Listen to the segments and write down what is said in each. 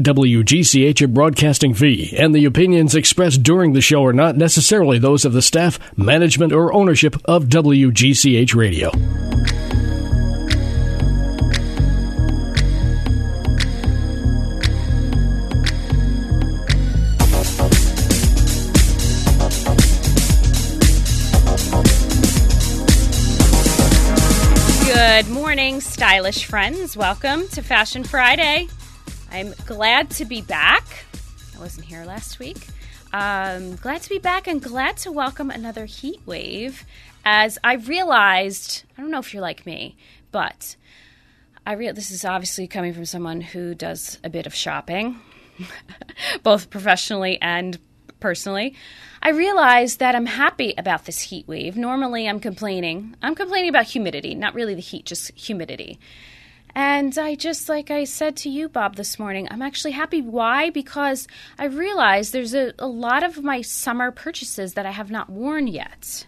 WGCH broadcasting fee, and the opinions expressed during the show are not necessarily those of the staff, management, or ownership of WGCH Radio. Good morning, stylish friends. Welcome to Fashion Friday. I'm glad to be back. I wasn't here last week. Um, glad to be back and glad to welcome another heat wave. As I realized, I don't know if you're like me, but I real this is obviously coming from someone who does a bit of shopping, both professionally and personally. I realized that I'm happy about this heat wave. Normally, I'm complaining. I'm complaining about humidity, not really the heat, just humidity. And I just, like I said to you, Bob, this morning, I'm actually happy. Why? Because I realized there's a, a lot of my summer purchases that I have not worn yet.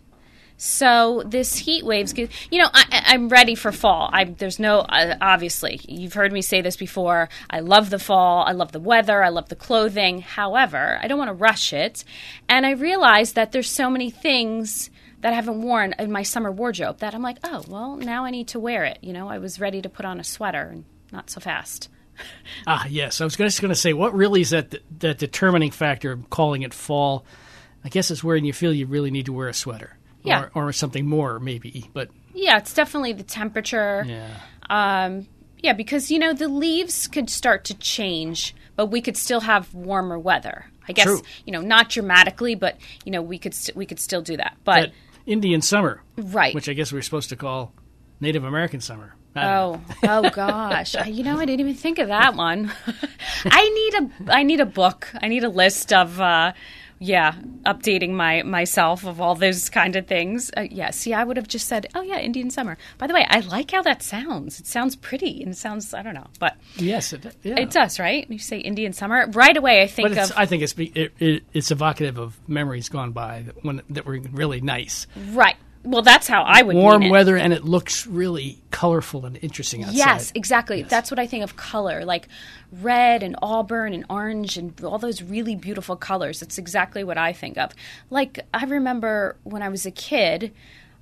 So this heat waves, you know, I, am ready for fall. I, there's no, uh, obviously, you've heard me say this before. I love the fall. I love the weather. I love the clothing. However, I don't want to rush it. And I realized that there's so many things that I haven't worn in my summer wardrobe that I'm like, oh, well, now I need to wear it. You know, I was ready to put on a sweater and not so fast. ah, yes. I was just going to say, what really is that that determining factor of calling it fall? I guess it's when you feel you really need to wear a sweater, yeah. or, or something more, maybe. But yeah, it's definitely the temperature. Yeah. Um, yeah, because you know the leaves could start to change, but we could still have warmer weather. I guess True. you know not dramatically, but you know we could st- we could still do that. But that Indian summer, right? Which I guess we are supposed to call Native American summer. Oh, oh gosh! you know, I didn't even think of that one. I need a, I need a book. I need a list of uh, yeah, updating my myself of all those kind of things. Uh, yeah, see, I would have just said, "Oh yeah, Indian summer." By the way, I like how that sounds. It sounds pretty and it sounds I don't know, but yes, it, yeah. it does, right? You say Indian summer right away. I think of I think it's it, it, it's evocative of memories gone by that when that were really nice, right? Well, that's how I would. Warm weather, and it looks really colorful and interesting outside. Yes, exactly. Yes. That's what I think of color, like red and auburn and orange and all those really beautiful colors. That's exactly what I think of. Like I remember when I was a kid,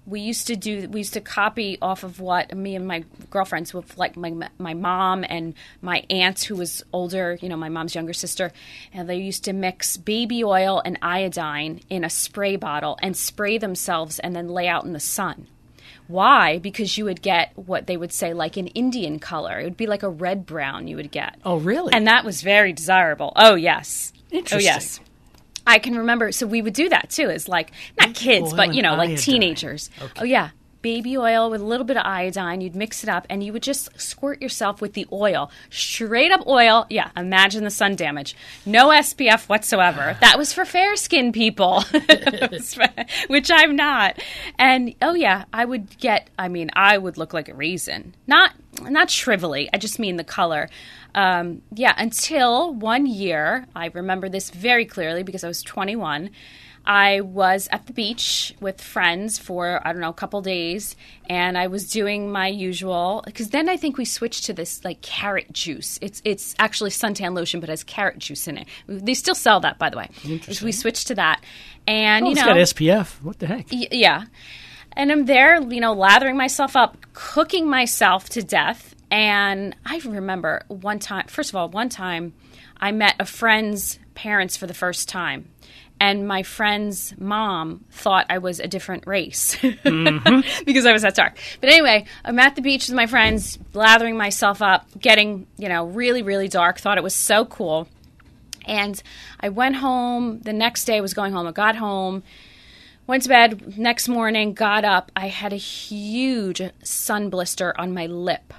we used to do we used to copy off of what me and my girlfriends with like my my mom and my aunt who was older you know my mom's younger sister and they used to mix baby oil and iodine in a spray bottle and spray themselves and then lay out in the sun. Why? Because you would get what they would say like an indian color. It would be like a red brown you would get. Oh really? And that was very desirable. Oh yes. Interesting. oh yes I can remember. So we would do that too, as like not kids, but you know, like iodine. teenagers. Okay. Oh yeah, baby oil with a little bit of iodine. You'd mix it up, and you would just squirt yourself with the oil, straight up oil. Yeah, imagine the sun damage. No SPF whatsoever. That was for fair skin people, which I'm not. And oh yeah, I would get. I mean, I would look like a raisin. Not not shrivelly. I just mean the color um, yeah, until one year, I remember this very clearly because I was 21. I was at the beach with friends for, I don't know, a couple days, and I was doing my usual. Because then I think we switched to this like carrot juice. It's it's actually suntan lotion, but has carrot juice in it. They still sell that, by the way. Interesting. We switched to that, and oh, you know, it's got SPF. What the heck? Y- yeah, and I'm there, you know, lathering myself up, cooking myself to death, and I remember one time, first of all, one time I met a friend's parents for the first time. And my friend's mom thought I was a different race mm-hmm. because I was that dark. But anyway, I'm at the beach with my friends, lathering myself up, getting, you know, really, really dark. Thought it was so cool. And I went home. The next day, was going home. I got home, went to bed. Next morning, got up. I had a huge sun blister on my lip.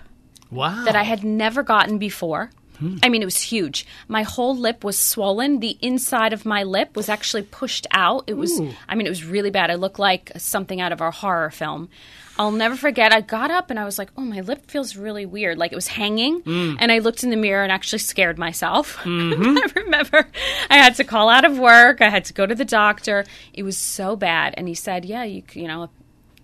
Wow. That I had never gotten before. Hmm. I mean, it was huge. My whole lip was swollen. The inside of my lip was actually pushed out. It was, Ooh. I mean, it was really bad. I looked like something out of a horror film. I'll never forget. I got up and I was like, "Oh, my lip feels really weird. Like it was hanging." Mm. And I looked in the mirror and actually scared myself. Mm-hmm. I remember I had to call out of work. I had to go to the doctor. It was so bad, and he said, "Yeah, you you know,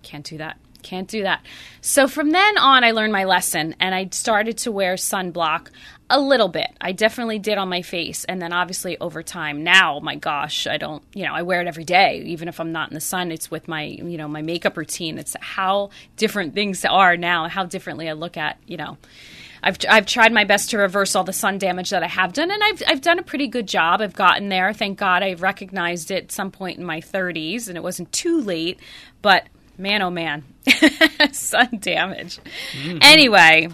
can't do that." Can't do that. So from then on, I learned my lesson and I started to wear sunblock. A little bit. I definitely did on my face. And then obviously over time now, my gosh, I don't, you know, I wear it every day. Even if I'm not in the sun, it's with my, you know, my makeup routine. It's how different things are now, how differently I look at, you know, I've, I've tried my best to reverse all the sun damage that I have done, and I've, I've done a pretty good job. I've gotten there. Thank God I recognized it at some point in my 30s, and it wasn't too late. But man, oh man, sun damage. Mm-hmm. Anyway,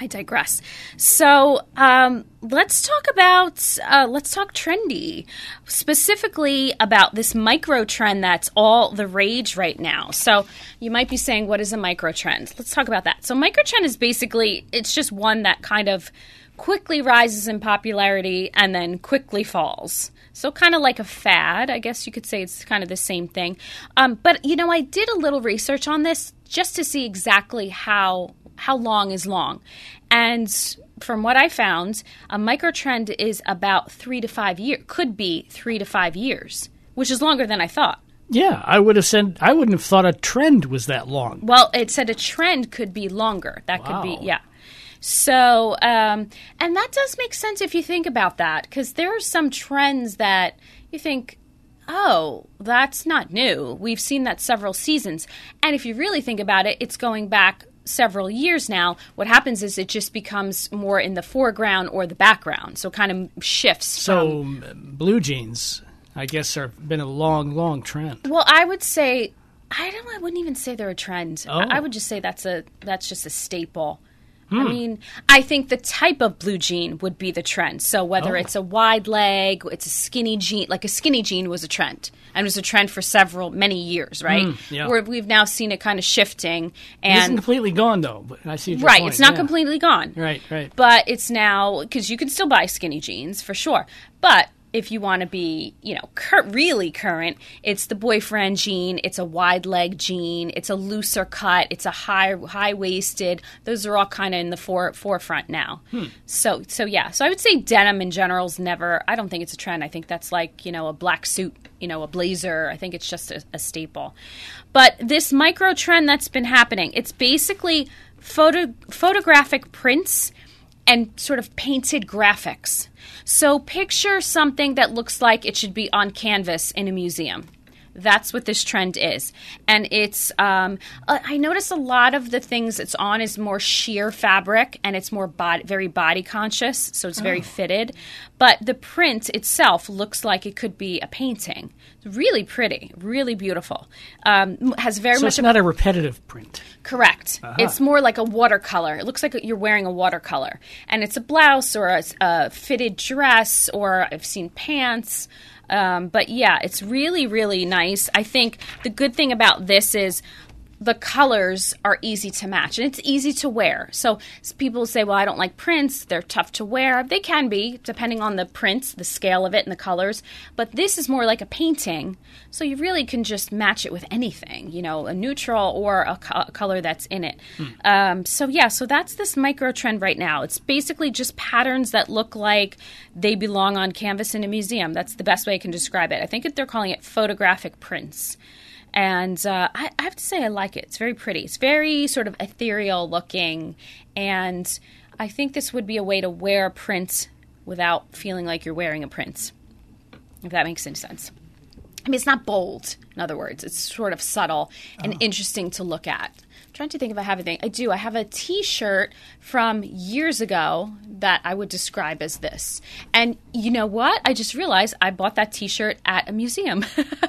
I digress. So um, let's talk about uh, let's talk trendy, specifically about this micro trend that's all the rage right now. So you might be saying, what is a micro trend? Let's talk about that. So micro trend is basically it's just one that kind of quickly rises in popularity and then quickly falls. So kind of like a fad, I guess you could say it's kind of the same thing. Um, but you know, I did a little research on this just to see exactly how how long is long. And from what I found, a microtrend is about three to five years, could be three to five years, which is longer than I thought. Yeah, I would have said I wouldn't have thought a trend was that long. Well, it said a trend could be longer. That wow. could be yeah. So, um, and that does make sense if you think about that, because there are some trends that you think, oh, that's not new. We've seen that several seasons. And if you really think about it, it's going back several years now, what happens is it just becomes more in the foreground or the background. So kind of shifts. So from, blue jeans, I guess, have been a long, long trend. Well, I would say I don't. I wouldn't even say they're a trend. Oh. I, I would just say that's a that's just a staple. Hmm. I mean, I think the type of blue jean would be the trend. So whether oh. it's a wide leg, it's a skinny jean, like a skinny jean was a trend and was a trend for several many years, right? Mm, yeah. Where we've now seen it kind of shifting and it isn't completely gone though. But I see right. Point. It's not yeah. completely gone. Right, right. But it's now because you can still buy skinny jeans for sure, but if you want to be, you know, cur- really current, it's the boyfriend jean, it's a wide leg jean, it's a looser cut, it's a high high waisted. Those are all kind of in the fore- forefront now. Hmm. So so yeah, so I would say denim in general is never. I don't think it's a trend. I think that's like you know a black suit, you know, a blazer. I think it's just a, a staple. But this micro trend that's been happening, it's basically photo photographic prints and sort of painted graphics. So picture something that looks like it should be on canvas in a museum. That's what this trend is. And it's, um, uh, I notice a lot of the things it's on is more sheer fabric and it's more body, very body conscious, so it's very oh. fitted. But the print itself looks like it could be a painting. It's really pretty, really beautiful. Um, has very so much. it's not a repetitive print. Correct. Uh-huh. It's more like a watercolor. It looks like you're wearing a watercolor. And it's a blouse or a, a fitted dress, or I've seen pants. Um, but yeah, it's really, really nice. I think the good thing about this is the colors are easy to match and it's easy to wear. So people say, well, I don't like prints. They're tough to wear. They can be, depending on the prints, the scale of it, and the colors. But this is more like a painting. So you really can just match it with anything, you know, a neutral or a, co- a color that's in it. Hmm. Um, so yeah, so that's this micro trend right now. It's basically just patterns that look like they belong on canvas in a museum. That's the best way I can describe it. I think they're calling it photographic prints and uh, I, I, have to say I like it. It's very pretty. It's very sort of ethereal looking, and I think this would be a way to wear a print without feeling like you're wearing a print. If that makes any sense. I mean, it's not bold. In other words, it's sort of subtle and oh. interesting to look at trying to think if I have anything. I do. I have a T-shirt from years ago that I would describe as this. And you know what? I just realized I bought that T-shirt at a museum.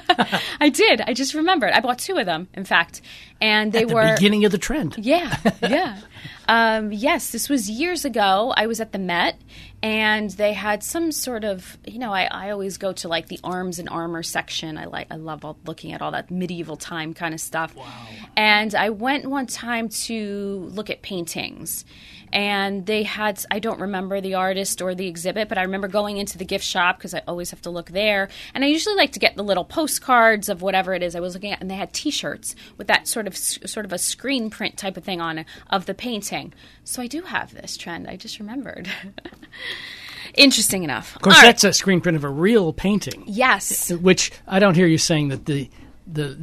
I did. I just remembered. I bought two of them, in fact, and they the were beginning of the trend. Yeah, yeah. um, yes, this was years ago. I was at the Met, and they had some sort of you know I, I always go to like the arms and armor section i like i love all, looking at all that medieval time kind of stuff wow. and i went one time to look at paintings and they had i don't remember the artist or the exhibit but i remember going into the gift shop because i always have to look there. And i usually like to get the little postcards of whatever it is. I was looking at and they had t-shirts with that sort of sort of a screen print type of thing on it of the painting. So i do have this trend. I just remembered. Interesting enough. Of course All that's right. a screen print of a real painting. Yes. Which i don't hear you saying that the the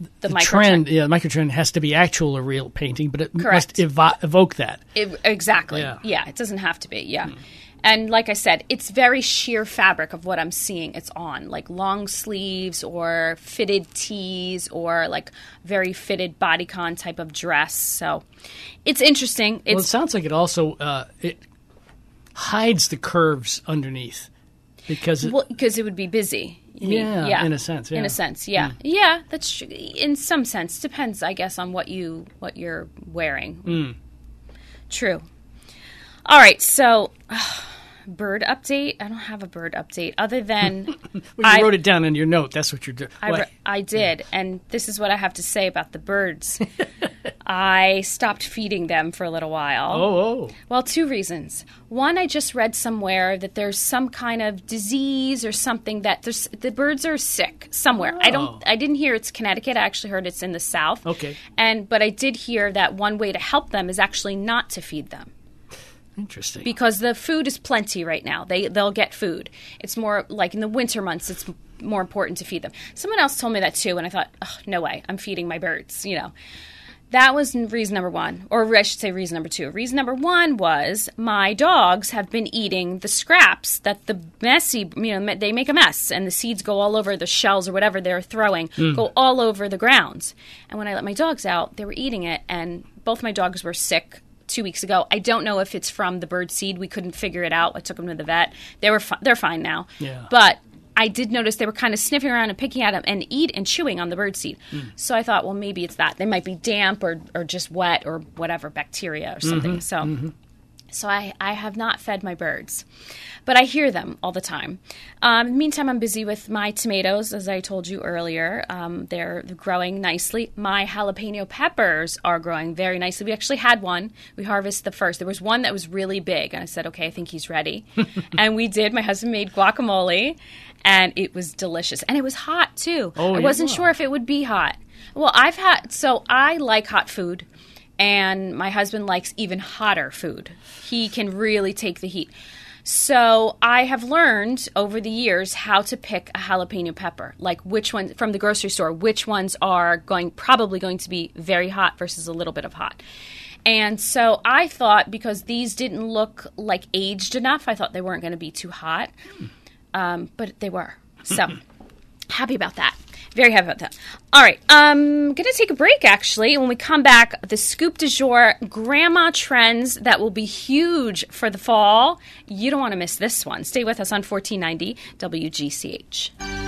the, the trend, yeah, the microtrend has to be actual or real painting, but it Correct. must evo- evoke that. It, exactly. Yeah. Yeah. it doesn't have to be. Yeah. And like I said, it's very sheer fabric of what I'm seeing it's on, like long sleeves or fitted tees or like very fitted bodycon type of dress. So it's interesting. Well, it sounds like it also uh, it hides the curves underneath because it, because it would be busy. Yeah, yeah, in a sense, yeah. In a sense, yeah, yeah. That's true. in some sense depends, I guess, on what you what you're wearing. Hmm. True. All right, so bird update. I don't have a bird update other than well, you I- wrote it down in your note. That's what you're doing. I, I did, and this is what I have to say about the birds. I stopped feeding them for a little while. oh, oh, Well, two reasons. One, I just read somewhere that there's some kind of disease or something that there's the birds are sick somewhere. I Oh. don't. I didn't hear it's Connecticut. I actually heard it's in the South. Okay. And but I did hear that one way to help them is actually not to feed them interesting. because the food is plenty right now. They they'll get food. It's more like in the winter months. It's more important to feed them. Someone else told me that too, and I thought, oh, no way, I'm feeding my birds. You know, that was reason number one, or I should say reason number two. Reason number one was my dogs have been eating the scraps that the messy, you know, they make a mess, and the seeds go all over the shells or whatever they're throwing, hmm. go all over the grounds. And when I let my dogs out, they were eating it, and both my dogs were sick two weeks ago. I don't know if it's from the bird seed. We couldn't figure it out. I took them to the vet. They were fi- they're fine now. Yeah. But I did notice they were kind of sniffing around and picking at them and eat and chewing on the bird seed. So I thought, well, maybe it's that. They might be damp or or just wet or whatever bacteria or something. So. So I, I have not fed my birds, but I hear them all the time. Um, meantime, I'm busy with my tomatoes, as I told you earlier. Um, they're growing nicely. My jalapeno peppers are growing very nicely. We actually had one. We harvested the first. There was one that was really big, and I said, "Okay, I think he's ready." and we did. My husband made guacamole, and it was delicious, and it was hot too. Oh, I wasn't sure if it would be hot. Well, I've had so I like hot food and my husband likes even hotter food. He can really take the heat. So I have learned over the years how to pick a jalapeno pepper, like which one from the grocery store, which ones are going probably going to be very hot versus a little bit of hot. And so I thought because these didn't look like aged enough, I thought they weren't going to be too hot, hmm. Um, but they were. So happy about that. Very happy about that. All right, um, gonna take a break actually. When we come back, the scoop du jour, grandma trends that will be huge for the fall. You don't want to miss this one. Stay with us on 1490 WGCH.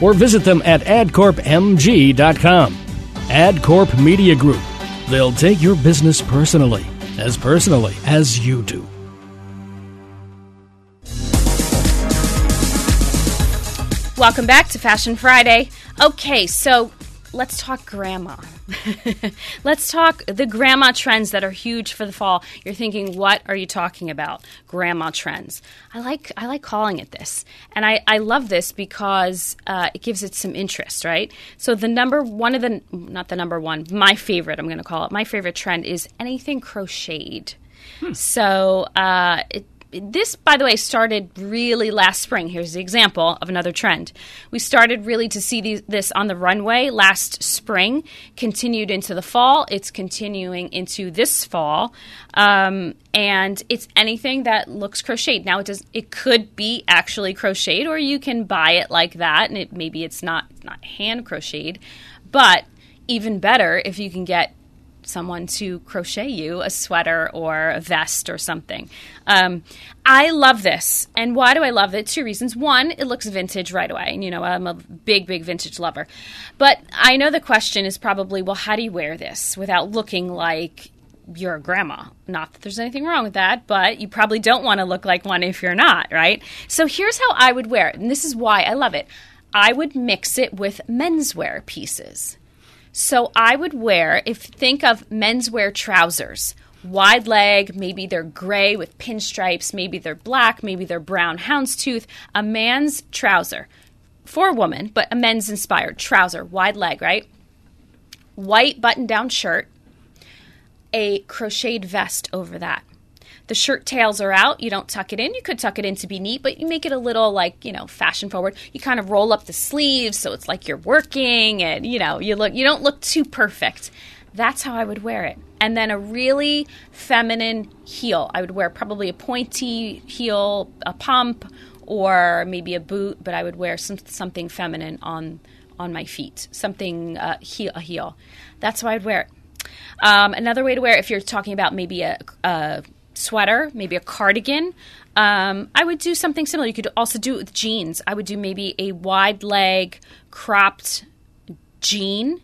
or visit them at adcorpmg.com. AdCorp Media Group. They'll take your business personally, as personally as you do. Welcome back to Fashion Friday. Okay, so let's talk grandma. let's talk the grandma trends that are huge for the fall. You're thinking, what are you talking about? Grandma trends. I like I like calling it this, and I, I love this because uh, it gives it some interest, right? So the number one of the not the number one, my favorite. I'm going to call it my favorite trend is anything crocheted. So uh, it, this, by the way, started really last spring. Here's the example of another trend. We started really to see these, this on the runway last spring, continued into the fall. It's continuing into this fall, um, and it's anything that looks crocheted. Now, it does. It could be actually crocheted, or you can buy it like that, and it, maybe it's not not hand crocheted, but even better if you can get someone to crochet you a sweater or a vest or something. Um, I love this. And why do I love it? Two reasons. One, it looks vintage right away. And, you know, I'm a big, big vintage lover. But I know the question is probably, well, how do you wear this without looking like you're a grandma. Not that there's anything wrong with that, but you probably don't want to look like one if you're not, right? So here's how I would wear it. And this is why I love it. I would mix it with menswear pieces. So I would wear, if think of menswear trousers, wide leg, maybe they're gray with pinstripes, maybe they're black, maybe they're brown houndstooth, a man's trouser for a woman, but a men's inspired trouser, wide leg, right? White button down shirt, a crocheted vest over that. The shirt tails are out. You don't tuck it in. You could tuck it in to be neat, but you make it a little like, you know, fashion forward. You kind of roll up the sleeves so it's like you're working and, you know, you look you don't look too perfect. That's how I would wear it. And then a really feminine heel. I would wear probably a pointy heel, a pump, or maybe a boot, but I would wear some, something feminine on on my feet, something uh, heel, a heel. That's how I'd wear it. Um, another way to wear it, if you're talking about maybe a, a sweater, maybe a cardigan. Um, I would do something similar. You could also do it with jeans. I would do maybe a wide leg cropped jean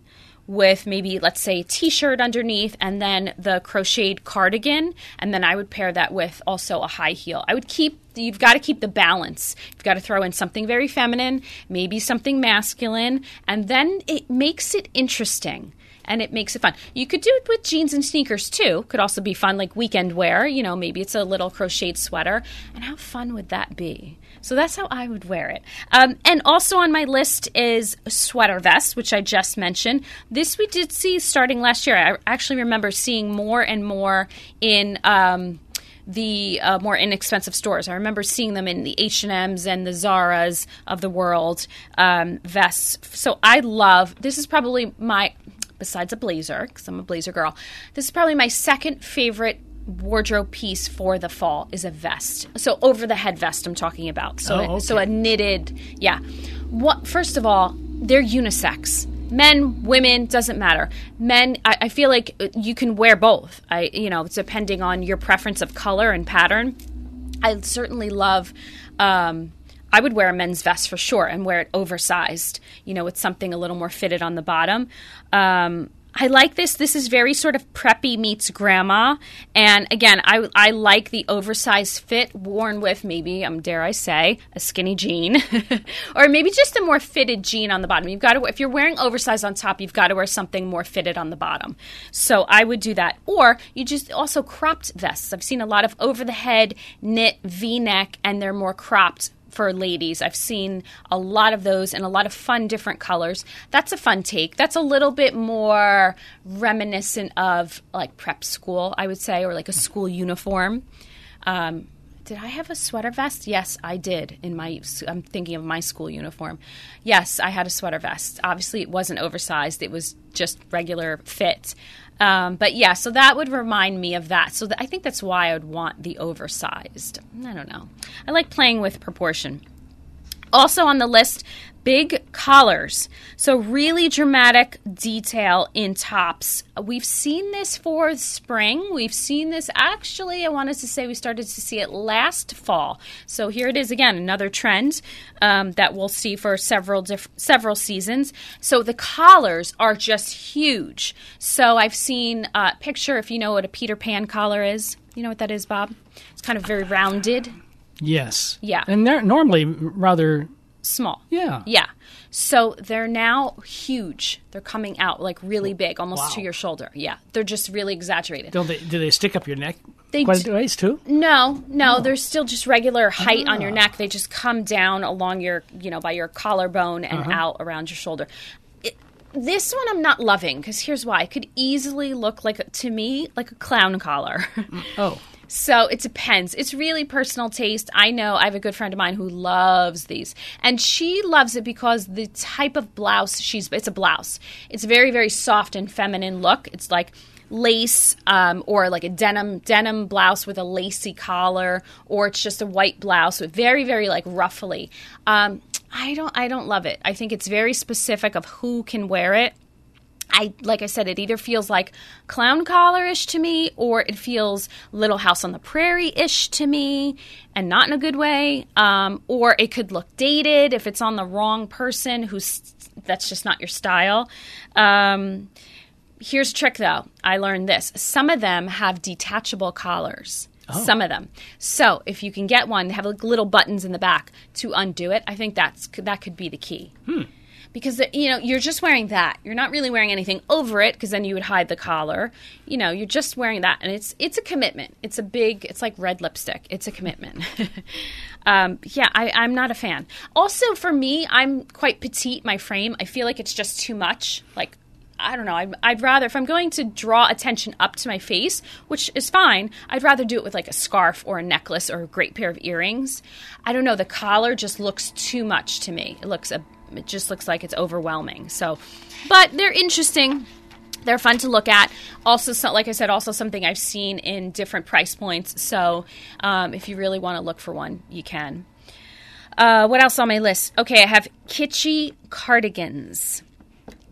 with maybe let's say a t-shirt underneath and then the crocheted cardigan and then I would pair that with also a high heel. I would keep you've got to keep the balance. You've got to throw in something very feminine, maybe something masculine, and then it makes it interesting and it makes it fun. You could do it with jeans and sneakers too. Could also be fun, like weekend wear. You know, maybe it's a little crocheted sweater. And how fun would that be? So that's how I would wear it. Um, and also on my list is sweater vest, which I just mentioned. This we did see starting last year. I actually remember seeing more and more in. Um, the uh, more inexpensive stores. I remember seeing them in the H and M's and the Zara's of the world um, vests. So I love. This is probably my besides a blazer, because I'm a blazer girl. This is probably my second favorite wardrobe piece for the fall is a vest. So over the head vest I'm talking about. So Oh, okay. so a knitted, yeah. What first of all, they're unisex. Men, women, doesn't matter. Men, I, I feel like uh, you can wear both. I, you know, it's depending on your preference of color and pattern. I certainly love. Um, I would wear a men's vest for sure and wear it oversized, you know, with something a little more fitted on the bottom. Um, I like this. This is very sort of preppy meets grandma. And again, I, I like the oversized fit worn with maybe, um, dare I say, a skinny jean or maybe just a more fitted jean on the bottom. You've got to, if you're wearing oversized on top, you've got to wear something more fitted on the bottom. So I would do that. Or you just also cropped vests. I've seen a lot of over the head knit v neck and they're more cropped for ladies. I've seen a lot of those in a lot of fun different colors. That's a fun take. That's a little bit more reminiscent of like prep school, I would say, or like a school uniform. Um, did I have a sweater vest? Yes, I did. In my, I'm thinking of my school uniform. Yes, I had a sweater vest. Obviously, it wasn't oversized. It was just regular fit. Um, but yeah, so that would remind me of that. So th- I think that's why I would want the oversized. I don't know. I like playing with proportion. Also on the list, big collars. So, really dramatic detail in tops. We've seen this for spring. We've seen this actually, I wanted to say we started to see it last fall. So, here it is again, another trend um, that we'll see for several diff- several seasons. So, the collars are just huge. So, I've seen a picture, if you know what a Peter Pan collar is. You know what that is, Bob? It's kind of very rounded, Yes. Yeah. And they're normally rather. Small. Yeah. Yeah. So they're now huge. They're coming out like really big, almost to your shoulder. Yeah. They're just really exaggerated. Don't they? Do they stick up your neck? They quite d- a ways too. No, no, they're still just regular height on your Ah. neck. They just come down along your, you know, by your collarbone and Uh-huh. out around your shoulder. It, this one I'm not loving because here's why. It could easily look like, to me, like a clown collar. Oh, So it depends. It's really personal taste. I know I have a good friend of mine who loves these. And she loves it because the type of blouse she's it's a blouse. It's very, very soft and feminine look. It's like lace um, or like a denim denim blouse with a lacy collar or it's just a white blouse with very very like ruffly um, i don't i don't love it i think it's very specific of who can wear it I like I said, it either feels like clown collar ish to me, or it feels Little House on the Prairie ish to me, and not in a good way. Um, or it could look dated if it's on the wrong person who's that's just not your style. Um, here's a trick though. I learned this. Some of them have detachable collars. Some of them. So if you can get one, they have like little buttons in the back to undo it. I think that's that could be the key. Because you know you're just wearing that. You're not really wearing anything over it because then you would hide the collar. You know, you're just wearing that, and it's it's a commitment. It's a big. It's like red lipstick. It's a commitment. um, yeah, I, I'm not a fan. Also, for me, I'm quite petite. My frame. I feel like it's just too much. Like I don't know. I'd, I'd rather, if I'm going to draw attention up to my face, which is fine, I'd rather do it with like a scarf or a necklace or a great pair of earrings. I don't know. The collar just looks too much to me. It looks a, it just looks like it's overwhelming. So, but they're interesting. They're fun to look at. Also, so, like I said, also something I've seen in different price points. So, um, if you really want to look for one, you can. Uh, what else on my list? Okay, I have kitschy cardigans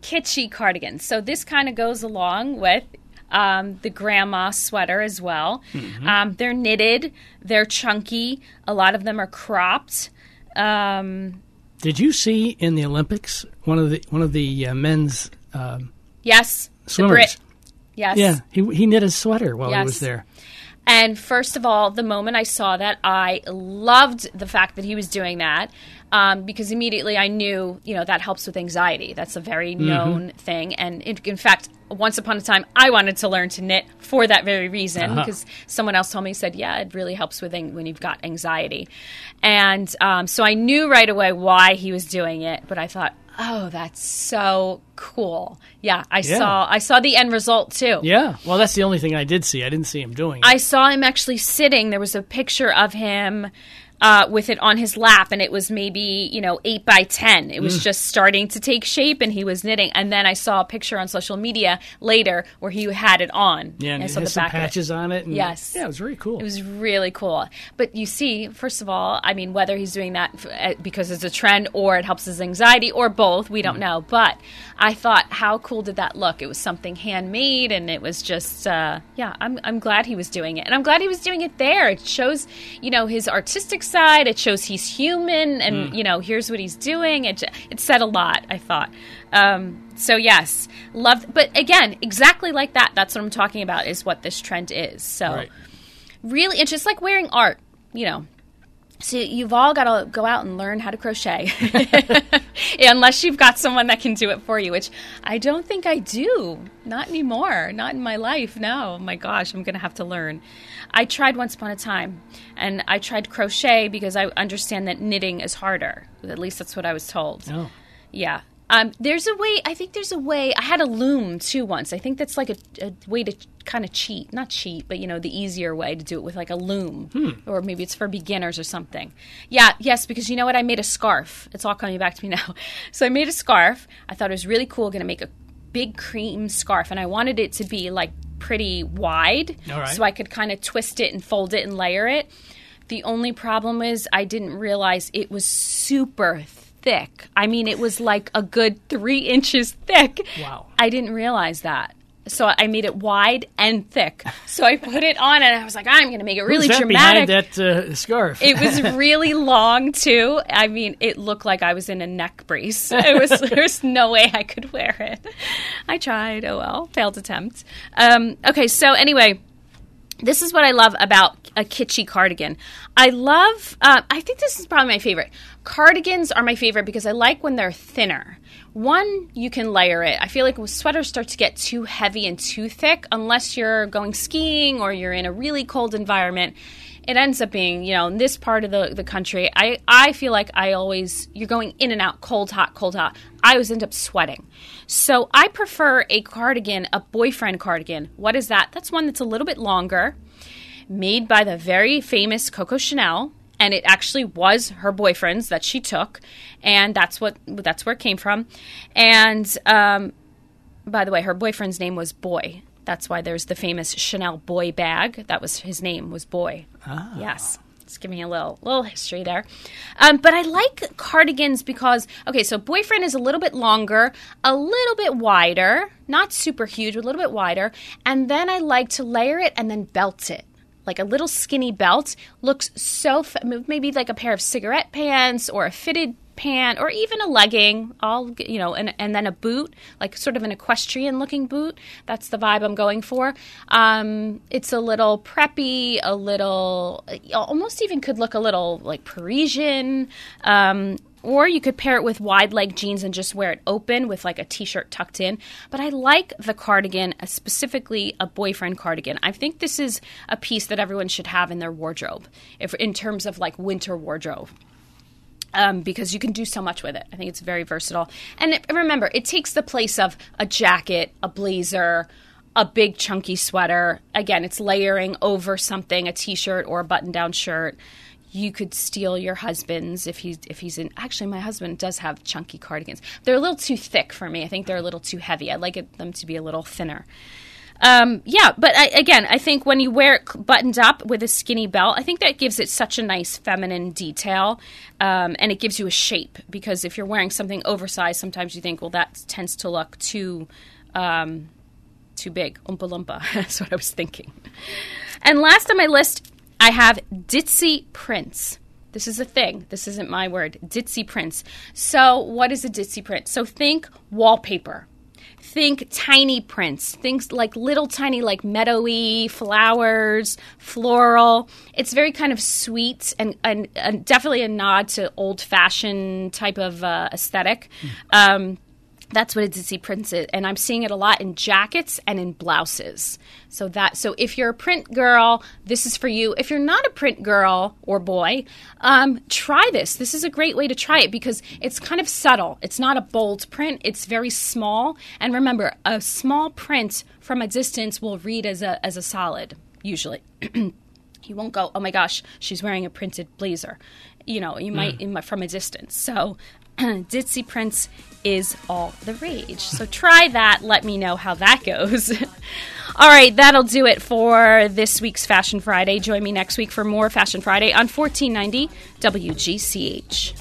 kitschy cardigans. So this kind of goes along with um, the grandma sweater as well. Um, they're knitted, they're chunky. A lot of them are cropped. Um, Did you see in the Olympics one of the one of the uh, men's um, yes, swimmers? Yes. Yeah, he he knit a sweater while he was there. And first of all, the moment I saw that, I loved the fact that he was doing that um, because immediately I knew, you know, that helps with anxiety. That's a very known thing. And in, in fact, once upon a time, I wanted to learn to knit for that very reason Uh-huh. because someone else told me, said, yeah, it really helps with an- when you've got anxiety. And um, so I knew right away why he was doing it, but I thought, oh, that's so cool. Yeah, I Yeah. saw I saw the end result too. Yeah, well, that's the only thing I did see. I didn't see him doing it. I saw him actually sitting. There was a picture of him uh, with it on his lap, and it was maybe you know eight by ten. It was Mm. just starting to take shape, and he was knitting. And then I saw a picture on social media later where he had it on. yeah, and I it saw has the some back it. patches on it. And, Yes. yeah, it was really cool. It was really cool. But you see, first of all, I mean, whether he's doing that f- uh, because it's a trend or it helps his anxiety or both, we don't Mm. know. But I thought, how cool did that look? It was something handmade and it was just, uh, yeah, I'm, I'm glad he was doing it. And I'm glad he was doing it there. It shows, you know, his artistic side. It shows he's human and, you know, here's what he's doing. It, it said a lot, I thought. Um, so yes, love. But again, exactly like that. That's what I'm talking about. Is what this trend is. So Right. really it's just like wearing art you know so you've all got to go out and learn how to crochet. Unless you've got someone that can do it for you which i don't think i do. Not anymore. Not in my life no. My gosh i'm gonna have to learn. I tried once upon a time and i tried crochet because i understand that knitting is harder. At least that's what i was told. Oh. yeah. Um, there's a way. I think there's a way. I had a loom too once. I think that's like a, a way to kind of cheat, not cheat, but you know, the easier way to do it with like a loom, or maybe it's for beginners or something. Yeah, yes, because you know what? I made a scarf. It's all coming back to me now. So I made a scarf. I thought it was really cool. Going to make a big cream scarf, and I wanted it to be like pretty wide, right. so I could kind of twist it and fold it and layer it. The only problem is I didn't realize it was super thick. I mean, it was like a good three inches thick. Wow. I didn't realize that. So I made it wide and thick. So I put it on and I was like, I'm going to make it really Who's that dramatic. behind that uh, scarf? It was really long too. I mean, it looked like I was in a neck brace. It was there's no way I could wear it. I tried. Oh well, failed attempt. Um, okay, so anyway, this is what I love about a kitschy cardigan. I love. Uh, I think this is probably my favorite. Cardigans are my favorite because I like when they're thinner. One, you can layer it. I feel like sweaters start to get too heavy and too thick, unless you're going skiing or you're in a really cold environment, it ends up being, you know, in this part of the, the country, I, I feel like I always, you're going in and out, cold, hot, cold, hot. I always end up sweating. So I prefer a cardigan, a boyfriend cardigan. What is that? That's one that's a little bit longer, made by the very famous Coco Chanel. And it actually was her boyfriend's that she took, and that's what that's where it came from. And um, by the way, her boyfriend's name was Boy. That's why there's the famous Chanel Boy bag. That was his name was Boy. Ah. Yes. Just give me a little little history there. Um, but I like cardigans because okay, so boyfriend is a little bit longer, a little bit wider, not super huge, but a little bit wider, and then I like to layer it and then belt it like a little skinny belt looks so maybe like a pair of cigarette pants or a fitted pant or even a legging all you know and, and then a boot like sort of an equestrian looking boot. That's the vibe i'm going for. Um, it's a little preppy a little almost even could look a little like parisian. Um, or you could pair it with wide leg jeans and just wear it open with like a t-shirt tucked in but i like the cardigan uh, specifically a boyfriend cardigan i think this is a piece that everyone should have in their wardrobe if in terms of like winter wardrobe um, because you can do so much with it. I think it's very versatile. And it, remember, it takes the place of a jacket, a blazer, a big chunky sweater. Again, it's layering over something, a t-shirt or a button-down shirt. You could steal your husband's if he's if he's in. Actually, my husband does have chunky cardigans. They're a little too thick for me. I think they're a little too heavy. I'd like them to be a little thinner. Um, yeah, but I, again, I think when you wear it buttoned up with a skinny belt, I think that gives it such a nice feminine detail, um, and it gives you a shape. Because if you're wearing something oversized, sometimes you think, well, that tends to look too um, too big, oompa loompa. That's what I was thinking. And last on my list, I have ditzy prints. This is a thing. This isn't my word. Ditzy prints. So, what is a ditzy print? So, think wallpaper think tiny prints, things like little tiny, like meadowy flowers, floral. It's very kind of sweet and, and, and definitely a nod to old fashioned type of uh, aesthetic. Mm. Um, that's what a ditzy print is, and I'm seeing it a lot in jackets and in blouses. So that so if you're a print girl, this is for you. If you're not a print girl or boy, um, try this. This is a great way to try it because it's kind of subtle. It's not a bold print. It's very small, and remember, a small print from a distance will read as a as a solid usually. you won't go, oh my gosh, she's wearing a printed blazer. You know, you might mm. from a distance. So ditzy prints is all the rage. So try that. Let me know how that goes. all right, that'll do it for this week's Fashion Friday. Join me next week for more Fashion Friday on 1490 WGCH.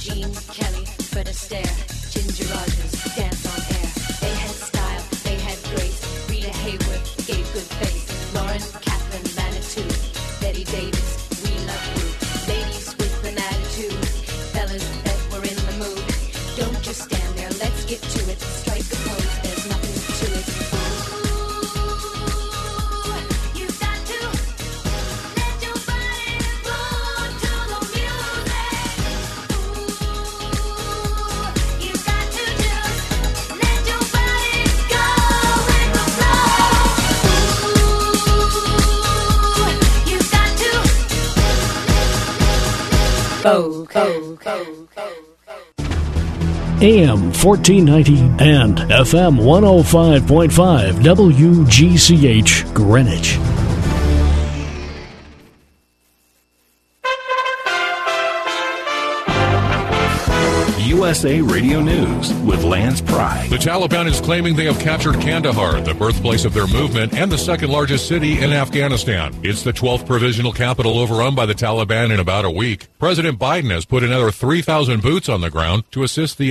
Gene Kelly, Fred Astaire, Ginger Rogers, dance on air. They had style, they had grace. Rita Hayworth gave good face. Lauren Catherine Manitou, Bette Davis. AM 1490 and FM 105.5 WGCH Greenwich. USA Radio News with Lance Pry. The Taliban is claiming they have captured Kandahar, the birthplace of their movement and the second largest city in Afghanistan. It's the 12th provisional capital overrun by the Taliban in about a week. President Biden has put another 3,000 boots on the ground to assist the